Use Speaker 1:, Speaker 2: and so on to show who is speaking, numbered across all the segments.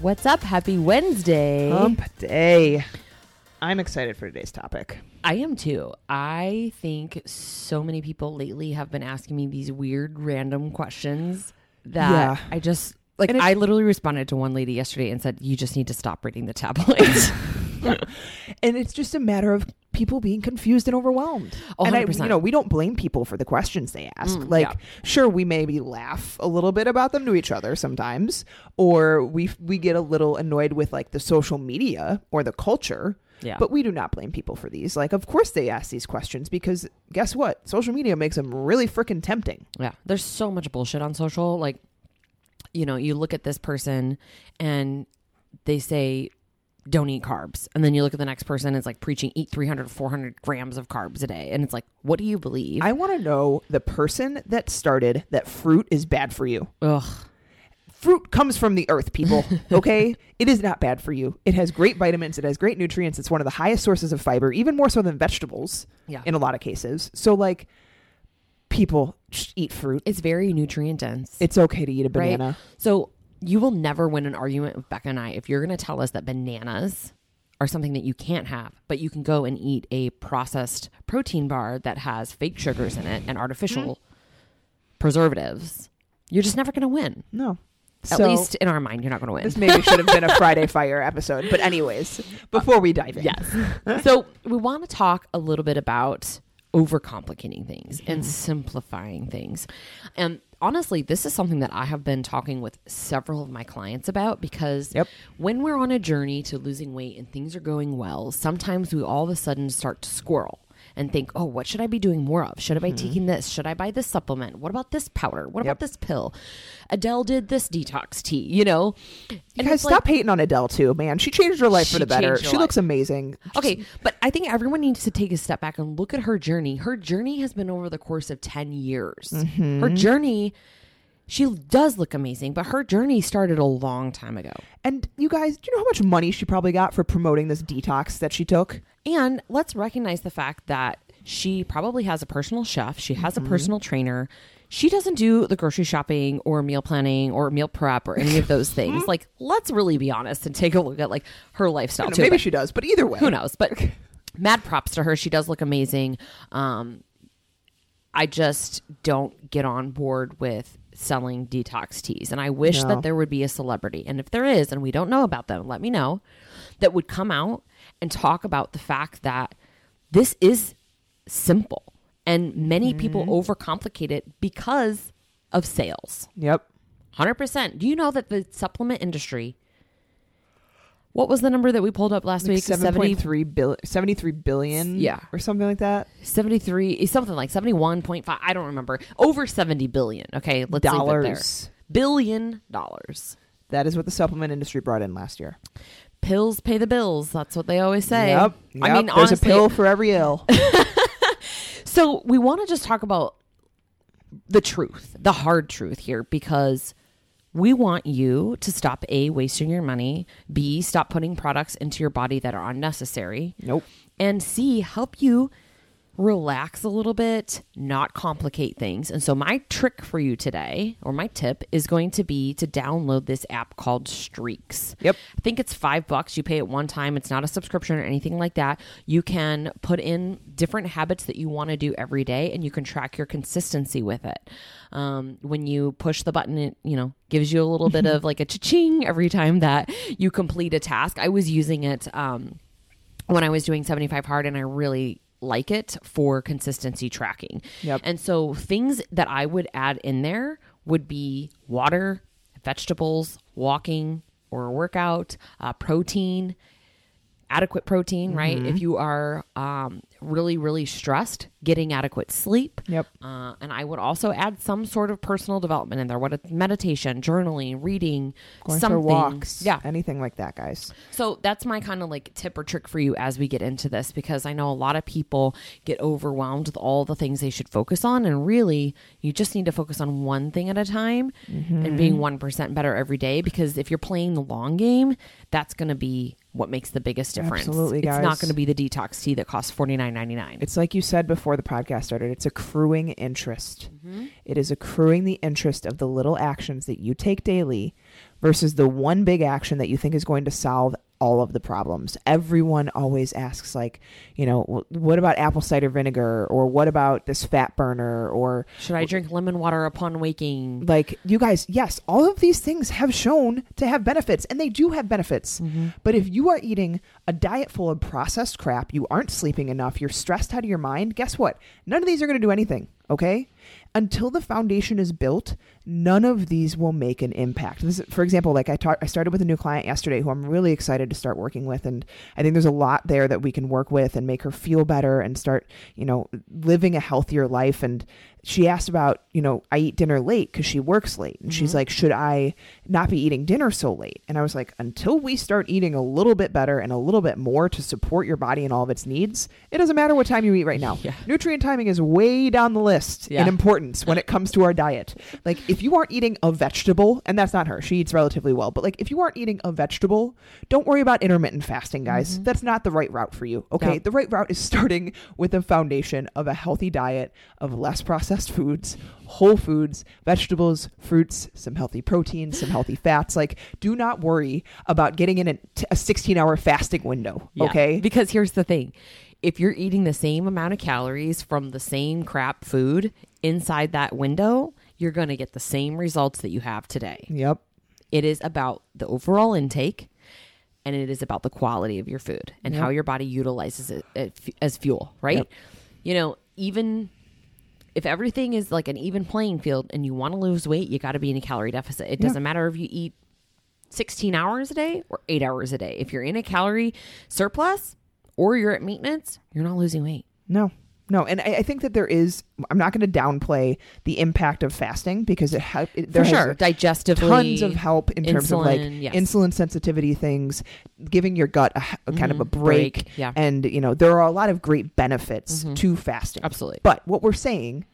Speaker 1: What's up? Happy Wednesday.
Speaker 2: Hump day. I'm excited for today's topic.
Speaker 1: I am too. I think so many people lately have been asking me these weird random questions that
Speaker 2: Yeah.
Speaker 1: I just like
Speaker 2: And it-
Speaker 1: I literally responded to one lady yesterday and said you just need to stop reading the tabloids.
Speaker 2: And it's just a matter of people being confused and overwhelmed.
Speaker 1: A
Speaker 2: and I, you know, we don't blame people for the questions they ask.
Speaker 1: Mm,
Speaker 2: like,
Speaker 1: yeah.
Speaker 2: sure, we maybe laugh a little bit about them to each other sometimes, or we we get a little annoyed with like the social media or the culture.
Speaker 1: Yeah.
Speaker 2: But we do not blame people for these. Like, of course they ask these questions because guess what? Social media makes them really freaking tempting.
Speaker 1: Yeah. There's so much bullshit on social. Like, you know, you look at this person and they say, don't eat carbs. And then you look at the next person, it's like preaching, eat 300, 400 grams of carbs a day. And it's like, what do you believe?
Speaker 2: I want to know the person that started that fruit is bad for you.
Speaker 1: Ugh.
Speaker 2: fruit comes from the earth, people. Okay? it is not bad for you. It has great vitamins, it has great nutrients. It's one of the highest sources of fiber, even more so than vegetables
Speaker 1: Yeah.
Speaker 2: in a lot of cases. So, like, people eat fruit.
Speaker 1: It's very nutrient dense.
Speaker 2: It's okay to eat a
Speaker 1: Right.
Speaker 2: banana.
Speaker 1: So you will never win an argument with Becca and I if you're going to tell us that bananas are something that you can't have, but you can go and eat a processed protein bar that has fake sugars in it and artificial preservatives. You're just never going to win.
Speaker 2: No.
Speaker 1: At
Speaker 2: So,
Speaker 1: least in our mind, you're not going to win.
Speaker 2: this maybe should have been a Friday Fire episode. But, anyways, before we dive in.
Speaker 1: Yes. so we want to talk a little bit about overcomplicating things and
Speaker 2: Mm-hmm.
Speaker 1: simplifying things. And honestly, this is something that I have been talking with several of my clients about because
Speaker 2: Yep.
Speaker 1: when we're on a journey to losing weight and things are going well, sometimes we all of a sudden start to squirrel. And think, oh, what should I be doing more of? Should I be taking this? Should I buy this supplement? What about this powder? What
Speaker 2: Mm-hmm. Yep.
Speaker 1: about this pill? Adele did this detox tea, you know?
Speaker 2: You
Speaker 1: And
Speaker 2: guys,
Speaker 1: it's like-
Speaker 2: stop hating on Adele, too, man. She changed her life for the better. She looks amazing.
Speaker 1: Okay, but I think everyone needs to take a step back and look at her journey. Her journey has been over the course of 10 years.
Speaker 2: Mm-hmm.
Speaker 1: Her journey, she does look amazing, but her journey started a long time ago.
Speaker 2: And you guys, do you know how much money she probably got for promoting this detox that she took?
Speaker 1: And let's recognize the fact that she probably has a personal chef, she has
Speaker 2: Mm-hmm.
Speaker 1: a personal trainer. She doesn't do the grocery shopping or meal planning or meal prep or any of those things. like, let's really be honest and take a look at like her lifestyle
Speaker 2: know,
Speaker 1: too.
Speaker 2: maybe
Speaker 1: But-
Speaker 2: she does, but either way.
Speaker 1: who knows but mad props to her she does look amazing um i just don't get on board with selling detox teas. And i wish
Speaker 2: No.
Speaker 1: that there would be a celebrity. And if there is and we don't know about them let me know that would come out and talk about the fact that this is simple. And many people mm-hmm. overcomplicate it because of sales.
Speaker 2: Yep.
Speaker 1: 100% do you know that the supplement industry what was the number that we pulled up last
Speaker 2: like
Speaker 1: week?
Speaker 2: 7.3 billion 73 billion
Speaker 1: Yeah.
Speaker 2: or something like that?
Speaker 1: 73 eh, something like 71.5 i don't remember. Over 70 billion okay let's leave it there.
Speaker 2: Dollars.
Speaker 1: Billion dollars.
Speaker 2: That is what the supplement industry brought in last year.
Speaker 1: Pills pay the bills that's what they always say.
Speaker 2: Yep,
Speaker 1: i mean
Speaker 2: there's
Speaker 1: honestly
Speaker 2: a pill for every ill.
Speaker 1: So we want to just talk about the truth the hard truth here because we want you to stop a wasting your money b stop putting products into your body that are unnecessary
Speaker 2: nope.
Speaker 1: and C, help you relax a little bit, not complicate things. And so, my trick for you today, or my tip, is going to be to download this app called Streaks.
Speaker 2: Yep.
Speaker 1: I think it's five bucks. You pay it one time. It's not a subscription or anything like that. You can put in different habits that you want to do every day, and you can track your consistency with it. Um, when you push the button, it you know gives you a little bit of like a cha-ching every time that you complete a task. I was using it. Um, when I was doing 75 hard and I really like it for consistency tracking.
Speaker 2: Yep.
Speaker 1: And so things that I would add in there would be water, vegetables, walking or workout, uh, protein, adequate protein, right?
Speaker 2: Mm-hmm.
Speaker 1: If you are um, really, really stressed, getting adequate sleep.
Speaker 2: Yep.
Speaker 1: Uh, and I would also add some sort of personal development in there. What it's meditation, journaling, reading,
Speaker 2: Going
Speaker 1: something.
Speaker 2: walks.
Speaker 1: Yeah.
Speaker 2: Anything like that, guys.
Speaker 1: So that's my kind of like tip or trick for you as we get into this because I know a lot of people get overwhelmed with all the things they should focus on. And really, you just need to focus on one thing at a time and being 1% better every day because if you're playing the long game, that's going to be what makes the biggest difference.
Speaker 2: Absolutely, guys.
Speaker 1: It's not going to be the detox tea that costs forty nine ninety nine.
Speaker 2: It's like you said before the podcast started. It's accruing interest. Mm-hmm. It is accruing the interest of the little actions that you take daily versus the one big action that you think is going to solve all of the problems. Everyone always asks, like, you know, what about apple cider vinegar? Or what about this fat burner? Or
Speaker 1: Should I drink lemon water upon waking?
Speaker 2: like, you guys, yes, all of these things have shown to have benefits, and they do have benefits. Mm-hmm. But if you are eating a diet full of processed crap, you aren't sleeping enough, you're stressed out of your mind, guess what? None of these are going to do anything, okay? Until the foundation is built, none of these will make an impact. This is, for example, like I talked, I started with a new client yesterday who I'm really excited to start working with, and I think there's a lot there that we can work with and make her feel better and start, you know, living a healthier life. And she asked about, you know, I eat dinner late because she works late, and she's mm-hmm. like, should I not be eating dinner so late? And I was like, until we start eating a little bit better and a little bit more to support your body and all of its needs, it doesn't matter what time you eat right now.
Speaker 1: Yeah.
Speaker 2: Nutrient timing is way down the list
Speaker 1: Yeah.
Speaker 2: in importance when it comes to our diet. Like if you aren't eating a vegetable, and that's not her, she eats relatively well, but like if you aren't eating a vegetable, don't worry about intermittent fasting, guys. Mm-hmm. That's not the right route for you. Okay. The right route is starting with a foundation of a healthy diet of less processed foods, whole foods, vegetables, fruits, some healthy proteins, some healthy fats. Like, do not worry about getting in a, t- a 16 hour fasting window.
Speaker 1: Yeah.
Speaker 2: Okay.
Speaker 1: Because here's the thing if you're eating the same amount of calories from the same crap food inside that window, you're going to get the same results that you have today.
Speaker 2: Yep.
Speaker 1: It is about the overall intake and it is about the quality of your food and how your body utilizes it as fuel, right?
Speaker 2: Yep.
Speaker 1: You know, even if everything is like an even playing field and you want to lose weight, you got to be in a calorie deficit. It
Speaker 2: Yeah.
Speaker 1: doesn't matter if you eat 16 hours a day or 8 hours a day. If you're in a calorie surplus or you're at maintenance, you're not losing weight.
Speaker 2: No, no, and I, I think that there is. I'm not going to downplay the impact of fasting because it, ha- it there
Speaker 1: For sure, digestively
Speaker 2: tons of help in terms of like
Speaker 1: insulin, yes.
Speaker 2: insulin sensitivity things, giving your gut a kind of a
Speaker 1: Mhm,
Speaker 2: break,
Speaker 1: break, yeah.
Speaker 2: and you know there are a lot of great benefits to fasting.
Speaker 1: Absolutely.
Speaker 2: But what we're saying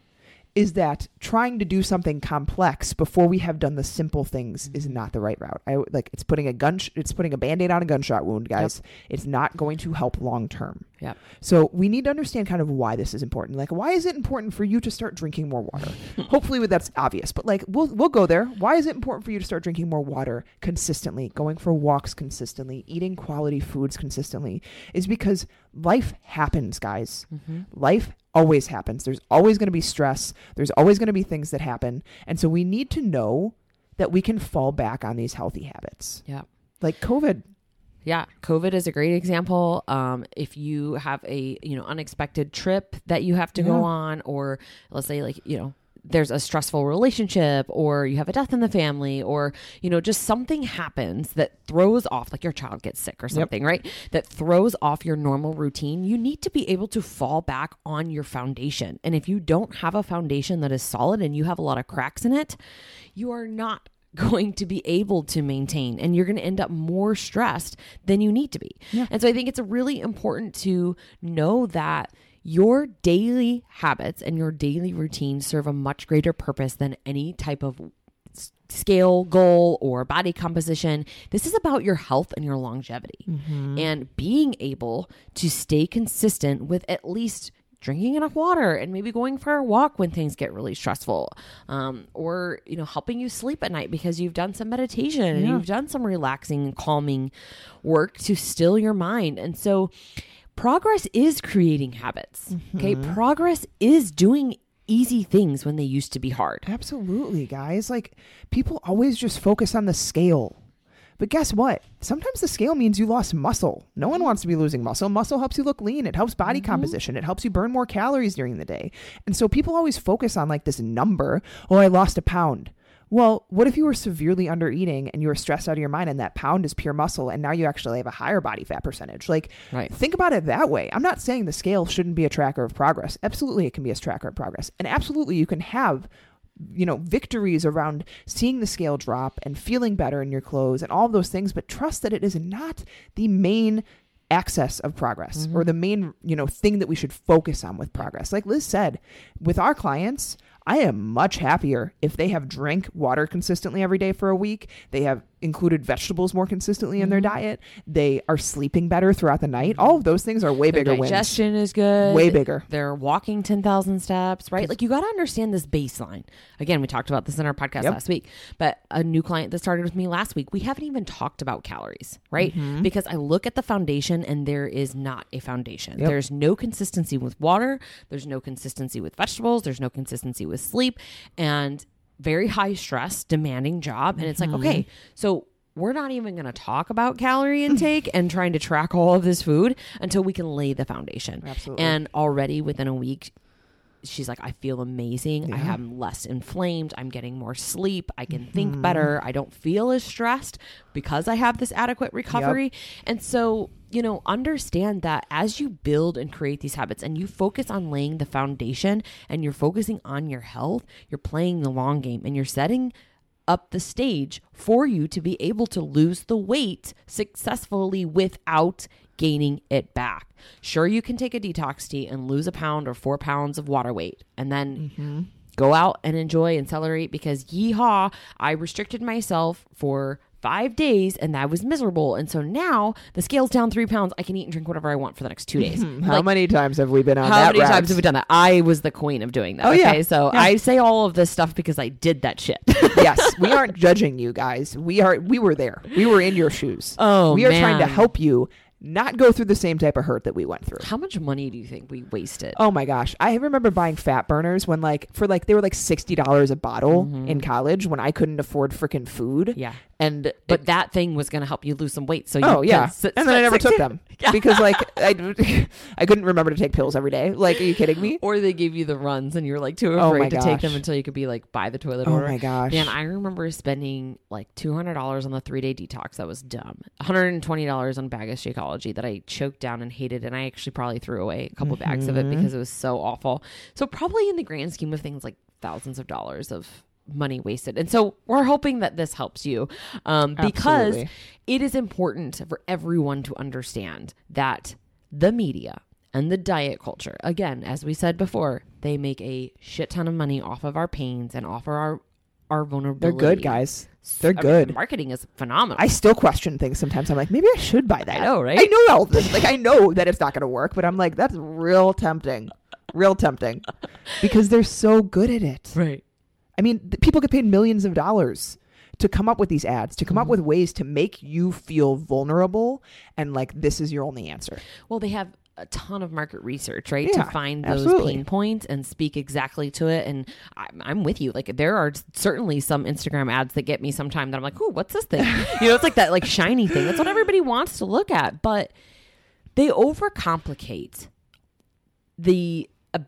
Speaker 2: is that trying to do something complex before we have done the simple things is mm-hmm. not the right route. I like it's putting a gun sh- it's putting a band-aid on a gunshot wound, guys. It's not going to help long term.
Speaker 1: Yep.
Speaker 2: So we need to understand kind of why this is important. Like, why is it important for you to start drinking more water? Hopefully, that's obvious. But like, we'll we'll go there. Why is it important for you to start drinking more water consistently, going for walks consistently, eating quality foods consistently? Is because life happens, guys. Mm-hmm. Life always happens. There's always going to be stress. There's always going to be things that happen, and so we need to know that we can fall back on these healthy habits.
Speaker 1: Yeah.
Speaker 2: Like COVID.
Speaker 1: Yeah, COVID is a great example. Um, if you have a you know unexpected trip that you have to
Speaker 2: Yeah.
Speaker 1: go on, or let's say like you know there's a stressful relationship, or you have a death in the family, or you know just something happens that throws off, like your child gets sick or something, right? That throws off your normal routine. You need to be able to fall back on your foundation, and if you don't have a foundation that is solid and you have a lot of cracks in it, you are not going to be able to maintain and you're going to end up more stressed than you need to be. And so I think it's really important to know that your daily habits and your daily routine serve a much greater purpose than any type of scale goal or body composition. This is about your health and your longevity. And being able to stay consistent with at least drinking enough water and maybe going for a walk when things get really stressful um, or you know helping you sleep at night because you've done some meditation and you've done some relaxing and calming work to still your mind. And so progress is creating habits okay mm-hmm. progress is doing easy things when they used to be hard
Speaker 2: Absolutely, guys. Like people always just focus on the scale. But guess what? Sometimes the scale means you lost muscle. No one wants to be losing muscle. Muscle helps you look lean. It helps body mm-hmm. composition. It helps you burn more calories during the day. And so people always focus on like this number. Oh, I lost a pound. Well, what if you were severely under eating and you were stressed out of your mind and that pound is pure muscle and now you actually have a higher body fat percentage? Like,
Speaker 1: Right.
Speaker 2: think about it that way. I'm not saying the scale shouldn't be a tracker of progress. Absolutely, it can be a tracker of progress. And absolutely, you can have, you know, victories around seeing the scale drop and feeling better in your clothes and all those things. But trust that it is not the main access of progress mm-hmm. or the main you know thing that we should focus on with progress like liz said with our clients i am much happier if they have drank water consistently every day for a week. They have included vegetables more consistently in their diet they are sleeping better throughout the night all of those things are way
Speaker 1: Their
Speaker 2: bigger wins
Speaker 1: digestion is good.
Speaker 2: Way bigger.
Speaker 1: They're walking 10,000 steps, right? Like you got to understand this baseline. Again, we talked about this in our podcast
Speaker 2: Yep.
Speaker 1: last week, but a new client that started with me last week, we haven't even talked about calories, right?
Speaker 2: Mm-hmm.
Speaker 1: Because I look at the foundation and there is not a foundation.
Speaker 2: Yep.
Speaker 1: There's no consistency with water, there's no consistency with vegetables, there's no consistency with sleep, and very high stress, demanding job. And it's
Speaker 2: Mm-hmm.
Speaker 1: like, okay, so we're not even going to talk about calorie intake and trying to track all of this food until we can lay the foundation.
Speaker 2: Absolutely.
Speaker 1: And already within a week, she's like, I feel amazing. I
Speaker 2: Yeah.
Speaker 1: am less inflamed. I'm getting more sleep. I can
Speaker 2: Mm-hmm.
Speaker 1: think better. I don't feel as stressed because I have this adequate recovery. And so, you know, understand that as you build and create these habits and you focus on laying the foundation and you're focusing on your health, you're playing the long game and you're setting up the stage for you to be able to lose the weight successfully without gaining it back. Sure, you can take a detox tea and lose a pound or four pounds of water weight and then mm-hmm. go out and enjoy and celebrate because yeehaw, I restricted myself for five days and that was miserable. And so now the scale's down three pounds. I can eat and drink whatever I want for the next two days.
Speaker 2: how
Speaker 1: Like,
Speaker 2: many times have we been on
Speaker 1: how
Speaker 2: that
Speaker 1: many
Speaker 2: route?
Speaker 1: times have we done that? I was the queen of doing that.
Speaker 2: Oh, yeah.
Speaker 1: Okay. So
Speaker 2: Yeah.
Speaker 1: I say all of this stuff because I did that shit.
Speaker 2: yes, we aren't judging you guys. We are. We were there. We were in your shoes.
Speaker 1: Oh,
Speaker 2: we are trying to help you not go through the same type of hurt that we went through.
Speaker 1: How much money do you think we wasted?
Speaker 2: Oh my gosh. I remember buying fat burners when like for like they were like $60 a bottle in college when I couldn't afford freaking food.
Speaker 1: Mm-hmm. Yeah.
Speaker 2: And
Speaker 1: But that thing was going to help you lose some weight. So you
Speaker 2: Oh yeah,
Speaker 1: s-
Speaker 2: and then I never took them because like I, I couldn't remember to take pills every day. Like, are you kidding me?
Speaker 1: Or they gave you the runs and you're like too
Speaker 2: Oh
Speaker 1: afraid
Speaker 2: my
Speaker 1: to take them until you could be like by the toilet
Speaker 2: Oh
Speaker 1: order.
Speaker 2: my gosh.
Speaker 1: Man, I remember spending like two hundred dollars on the three day detox. That was dumb. One hundred and twenty dollars on bag of That I choked down and hated, and I actually probably threw away a couple bags of it
Speaker 2: Mm-hmm.
Speaker 1: because it was so awful. So probably in the grand scheme of things, like thousands of dollars of money wasted. And so we're hoping that this helps you um, because it is important for everyone to understand that the media and the diet culture, again, as we said before, they make a shit ton of money off of our pains and off of our our
Speaker 2: They're good guys. They're
Speaker 1: I mean,
Speaker 2: good.
Speaker 1: marketing is phenomenal.
Speaker 2: I still question things sometimes. I'm like, maybe I should buy that.
Speaker 1: know, right?
Speaker 2: I know all this. Like, I know that it's not going to work, but I'm like, that's real tempting. Real tempting. Because they're so good at it.
Speaker 1: right.
Speaker 2: I mean, th- people get paid millions of dollars to come up with these ads, to come up mm-hmm. with ways to make you feel vulnerable and like this is your only answer.
Speaker 1: Well, they have a ton of market research, right,
Speaker 2: Yeah,
Speaker 1: to find those
Speaker 2: absolutely.
Speaker 1: pain points and speak exactly to it. And I'm, I'm with you. Like, there are certainly some Instagram ads that get me sometime that I'm like, "Ooh, what's this thing?" you know, it's like that like shiny thing. That's what everybody wants to look at, but they overcomplicate the uh,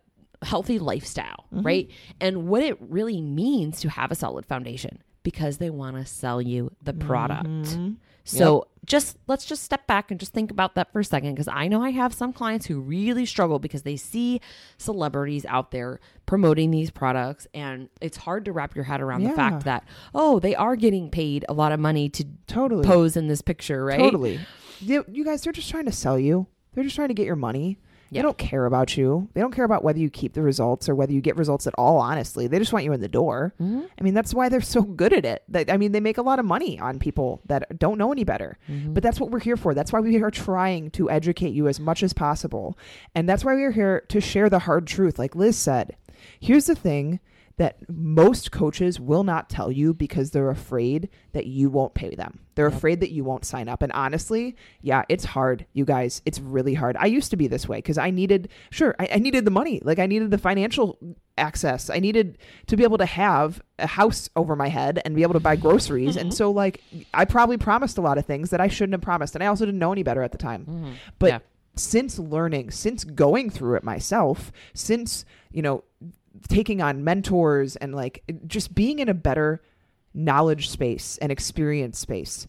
Speaker 1: healthy lifestyle,
Speaker 2: Mm-hmm.
Speaker 1: right? And what it really means to have a solid foundation because they want to sell you the product.
Speaker 2: Mm-hmm.
Speaker 1: So just let's just step back and just think about that for a second because I know I have some clients who really struggle because they see celebrities out there promoting these products and it's hard to wrap your head around the fact that oh they are getting paid a lot of money to
Speaker 2: Totally.
Speaker 1: pose in this picture, right?
Speaker 2: Totally. You, you guys, they're just trying to sell you. They're just trying to get your money. They don't care about you. They don't care about whether you keep the results or whether you get results at all, honestly. They just want you in the door.
Speaker 1: Mm-hmm.
Speaker 2: I mean, that's why they're so good at it. That I mean, they make a lot of money on people that don't know any better.
Speaker 1: Mm-hmm.
Speaker 2: But that's what we're here for. That's why we are trying to educate you as much as possible. And that's why we're here to share the hard truth. Like Liz said, here's the thing that most coaches will not tell you because they're afraid that you won't pay them. They're afraid that you won't sign up. And honestly, yeah, it's hard, you guys. It's really hard. I used to be this way because I needed, sure, I, I needed the money. Like I needed the financial access. I needed to be able to have a house over my head and be able to buy groceries. And mm-hmm. so, like, I probably promised a lot of things that I shouldn't have promised. And I also didn't know any better at the time. Mm-hmm. But
Speaker 1: Yeah.
Speaker 2: since learning, since going through it myself, since, you know, taking on mentors and like just being in a better knowledge space and experience space.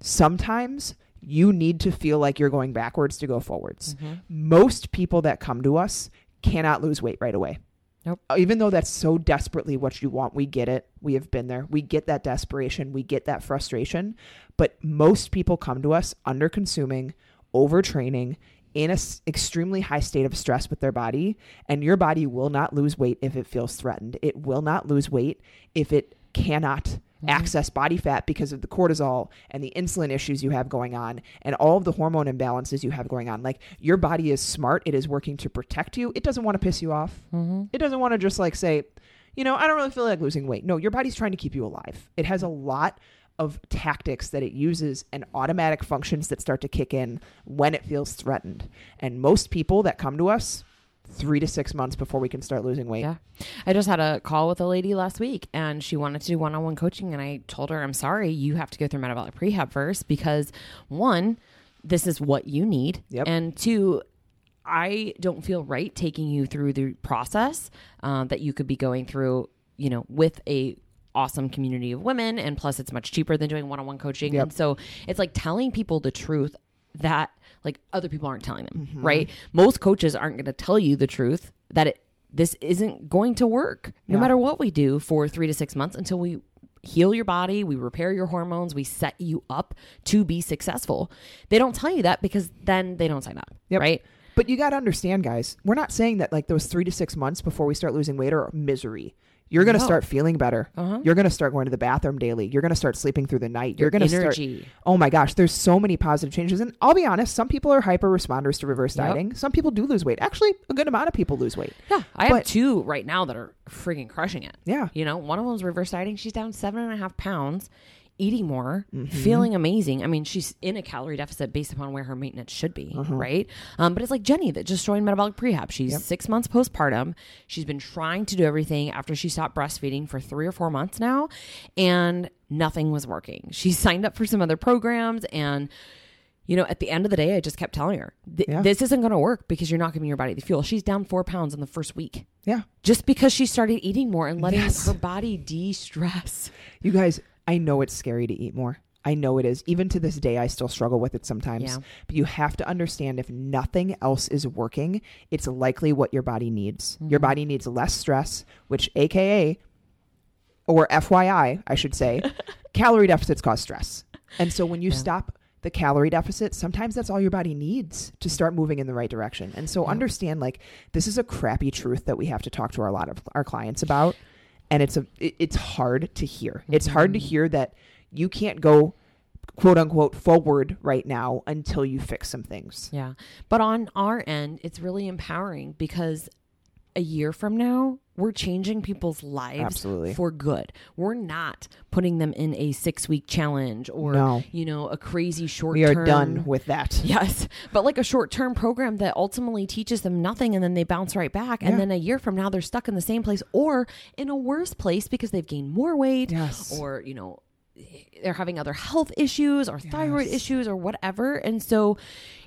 Speaker 2: Sometimes you need to feel like you're going backwards to go forwards.
Speaker 1: Mm-hmm.
Speaker 2: Most people that come to us cannot lose weight right away.
Speaker 1: Nope.
Speaker 2: Uh, Even though that's so desperately what you want, we get it. We have been there. We get that desperation. We get that frustration. But most people come to us under consuming, overtraining, in an extremely high state of stress with their body. And your body will not lose weight if it feels threatened. It will not lose weight if it cannot mm-hmm. access body fat because of the cortisol and the insulin issues you have going on and all of the hormone imbalances you have going on. Like your body is smart, it is working to protect you. It doesn't want to piss you off. Mm-hmm. It doesn't want to just like say, you know, I don't really feel like losing weight. No, your body's trying to keep you alive. It has a lot of tactics that it uses and automatic functions that start to kick in when it feels threatened. And most people that come to us three to six months before we can start losing weight.
Speaker 1: Yeah. I just had a call with a lady last week and she wanted to do one on one coaching. And I told her, I'm sorry, you have to go through metabolic prehab first because one, this is what you need.
Speaker 2: Yep.
Speaker 1: And two, I don't feel right taking you through the process uh, that you could be going through, you know, with a awesome community of women and plus it's much cheaper than doing one-on-one coaching
Speaker 2: Yep.
Speaker 1: and so it's like telling people the truth that like other people aren't telling them mm-hmm. right most coaches aren't going to tell you the truth that it this isn't going to work no
Speaker 2: Yeah.
Speaker 1: matter what we do for three to six months until we heal your body we repair your hormones we set you up to be successful they don't tell you that because then they don't sign up
Speaker 2: Yep.
Speaker 1: right
Speaker 2: But you got to understand, guys, we're not saying that like those three to six months before we start losing weight are misery. You're going to
Speaker 1: No.
Speaker 2: start feeling better.
Speaker 1: Uh-huh.
Speaker 2: You're going to start going to the bathroom daily. You're going to start sleeping through the night. You're going to start.
Speaker 1: energy
Speaker 2: Oh my gosh, there's so many positive changes. And I'll be honest, some people are hyper responders to reverse
Speaker 1: Yep.
Speaker 2: dieting. Some people do lose weight. Actually, a good amount of people lose weight.
Speaker 1: yeah i have two right now that are freaking crushing it
Speaker 2: Yeah.
Speaker 1: You know, one of them's reverse dieting. She's down seven and a half pounds, eating more,
Speaker 2: Mm-hmm.
Speaker 1: feeling amazing. I mean, she's in a calorie deficit based upon where her maintenance should be,
Speaker 2: Uh-huh.
Speaker 1: right? Um, but it's like Jenny that just joined metabolic prehab. She's six months postpartum. She's been trying to do everything after she stopped breastfeeding for three or four months now, and nothing was working. She signed up for some other programs and. You know, at the end of the day, I just kept telling her, "Th-
Speaker 2: Yeah.
Speaker 1: this isn't going to work because you're not giving your body the fuel. She's down four pounds in the first week
Speaker 2: Yeah.
Speaker 1: just because she started eating more and letting
Speaker 2: Yes.
Speaker 1: her body de-stress.
Speaker 2: You guys, I know it's scary to eat more. I know it is. Even to this day, I still struggle with it sometimes.
Speaker 1: Yeah.
Speaker 2: But you have to understand if nothing else is working, it's likely what your body needs.
Speaker 1: Mm-hmm.
Speaker 2: Your body needs less stress, which, AKA, or FYI, I should say, calorie deficits cause stress. And so when you
Speaker 1: Yeah.
Speaker 2: stop the calorie deficit, sometimes that's all your body needs to start moving in the right direction. And so
Speaker 1: Yeah.
Speaker 2: understand like this is a crappy truth that we have to talk to our, a lot of our clients about. And it's a it, it's hard to hear. It's hard to mm-hmm. hear that you can't go quote unquote forward right now until you fix some things.
Speaker 1: Yeah. But on our end, it's really empowering because a year from now, we're changing people's lives
Speaker 2: Absolutely.
Speaker 1: for good. We're not putting them in a six week challenge or,
Speaker 2: No.
Speaker 1: you know, a crazy short
Speaker 2: We are done with that.
Speaker 1: Yes, but like a short term program that ultimately teaches them nothing and then they bounce right back. And then a year from now, they're stuck in the same place or in a worse place because they've gained more weight
Speaker 2: Yes.
Speaker 1: or, you know, they're having other health issues or thyroid
Speaker 2: Yes.
Speaker 1: issues or whatever. And so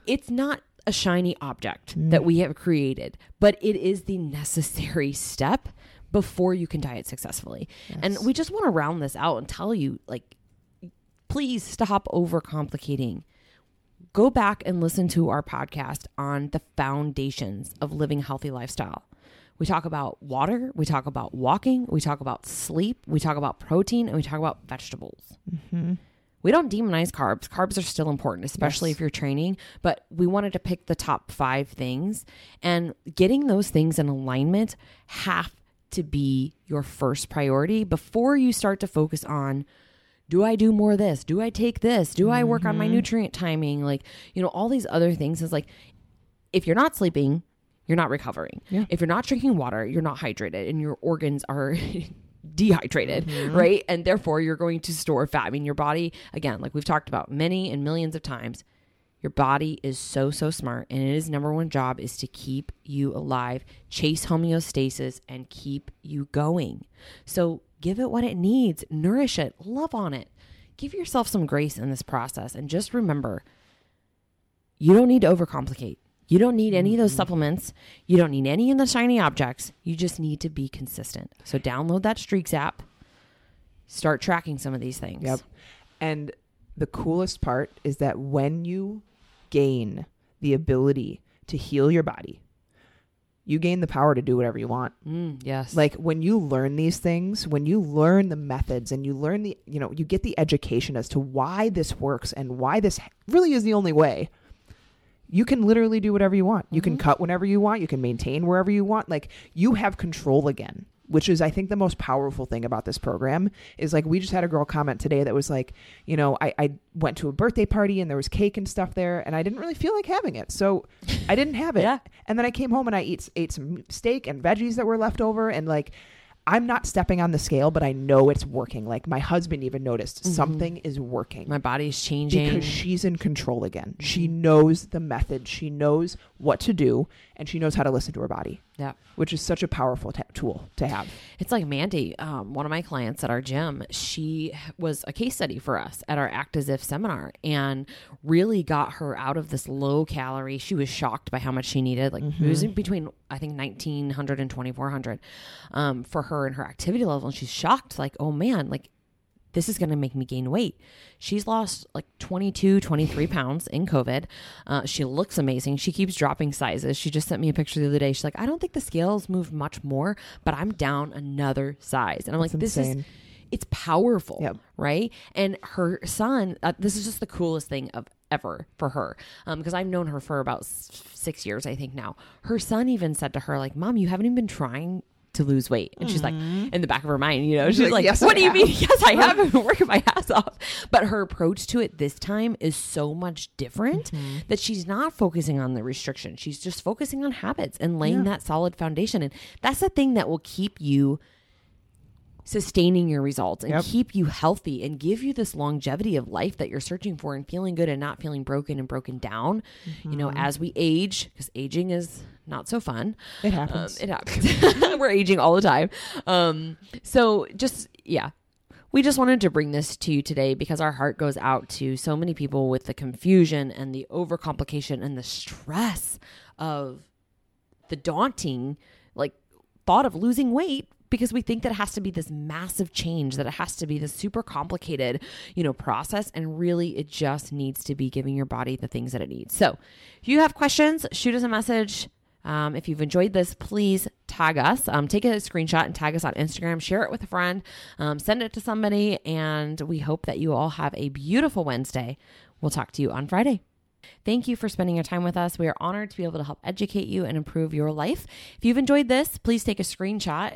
Speaker 1: it's not a shiny object mm. that we have created, but it is the necessary step before you can diet successfully. And we just want to round this out and tell you like, please stop overcomplicating go back and listen to our podcast on the foundations of living a healthy lifestyle. We talk about water, we talk about walking, we talk about sleep, we talk about protein, and we talk about vegetables. Mm-hmm. We don't demonize carbs. Carbs are still important, especially
Speaker 2: Yes.
Speaker 1: if you're training, but we wanted to pick the top five things. And getting those things in alignment have to be your first priority before you start to focus on do I do more of this? Do I take this? Do I work on my mm-hmm. nutrient timing? Like, you know, all these other things is like if you're not sleeping, you're not recovering.
Speaker 2: Yeah.
Speaker 1: If you're not drinking water, you're not hydrated and your organs are dehydrated, mm-hmm. right? And therefore you're going to store fat. I mean, your body, again, like we've talked about many and millions of times, your body is so, so smart. And its number one job is to keep you alive, chase homeostasis, and keep you going. So give it what it needs, nourish it, love on it. Give yourself some grace in this process. And just remember, you don't need to overcomplicate. You don't need any of those supplements. You don't need any of the shiny objects. You just need to be consistent. So download that Streaks app. start tracking some of these things.
Speaker 2: Yep. And the coolest part is that when you gain the ability to heal your body, you gain the power to do whatever you want.
Speaker 1: Mm, yes.
Speaker 2: Like when you learn these things, when you learn the methods and you learn the, you know, you get the education as to why this works and why this really is the only way, you can literally do whatever you want. You can mm-hmm. cut whenever you want. You can maintain wherever you want. Like you have control again, which is, I think, the most powerful thing about this program is like we just had a girl comment today that was like, you know, I, I went to a birthday party and there was cake and stuff there and I didn't really feel like having it. So I didn't have it.
Speaker 1: Yeah.
Speaker 2: And then I came home and I ate, ate some steak and veggies that were left over and like, I'm not stepping on the scale, but I know it's working. Like my husband even noticed mm-hmm. something is working
Speaker 1: my body's changing.
Speaker 2: because she's in control again. She mm-hmm. knows the method. She knows what to do, and she knows how to listen to her body,
Speaker 1: yeah.
Speaker 2: which is such a powerful ta tool to have.
Speaker 1: It's like Mandy, um, one of my clients at our gym. She was a case study for us at our Act as If seminar and really got her out of this low calorie. She was shocked by how much she needed. Like it was in between, I think, 1900 and 2400 um, for her and her activity level. And she's shocked, like, oh man, like this is going to make me gain weight. She's lost like 22, 23 pounds in COVID. Uh, she looks amazing. She keeps dropping sizes. She just sent me a picture the other day. She's like, I don't think the scales moved much more, but I'm down another size. And I'm like, this is, it's powerful,
Speaker 2: Yep.
Speaker 1: right? And her son, uh, this is just the coolest thing of ever for her because I've known her for about s- six years, I think now. Her son even said to her, like, Mom, you haven't even been trying to lose weight. And she's like, mm-hmm. in the back of her mind, you know, she's
Speaker 2: like,
Speaker 1: like,
Speaker 2: "Yes,
Speaker 1: what
Speaker 2: I
Speaker 1: do you mean? Yes, I have. I've been working my ass off. But her approach to it this time is so much different mm-hmm. that she's not focusing on the restriction. She's just focusing on habits and laying that solid foundation. And that's the thing that will keep you sustaining your results and
Speaker 2: Yep.
Speaker 1: keep you healthy and give you this longevity of life that you're searching for and feeling good and not feeling broken and broken down. You know, as we age, because aging is not so fun.
Speaker 2: It
Speaker 1: Um,
Speaker 2: happens.
Speaker 1: it happens. We're aging all the time. Um, so just yeah, we just wanted to bring this to you today because our heart goes out to so many people with the confusion and the overcomplication and the stress of the daunting like thought of losing weight because we think that it has to be this massive change that it has to be this super complicated you know process and really it just needs to be giving your body the things that it needs. So if you have questions shoot us a message. Um, if you've enjoyed this please tag us. Um, take a screenshot and tag us on instagram. Share it with a friend. Um, send it to somebody and we hope that you all have a beautiful wednesday. We'll talk to you on friday. Thank you for spending your time with us. We are honored to be able to help educate you and improve your life. If you've enjoyed this, please take a screenshot,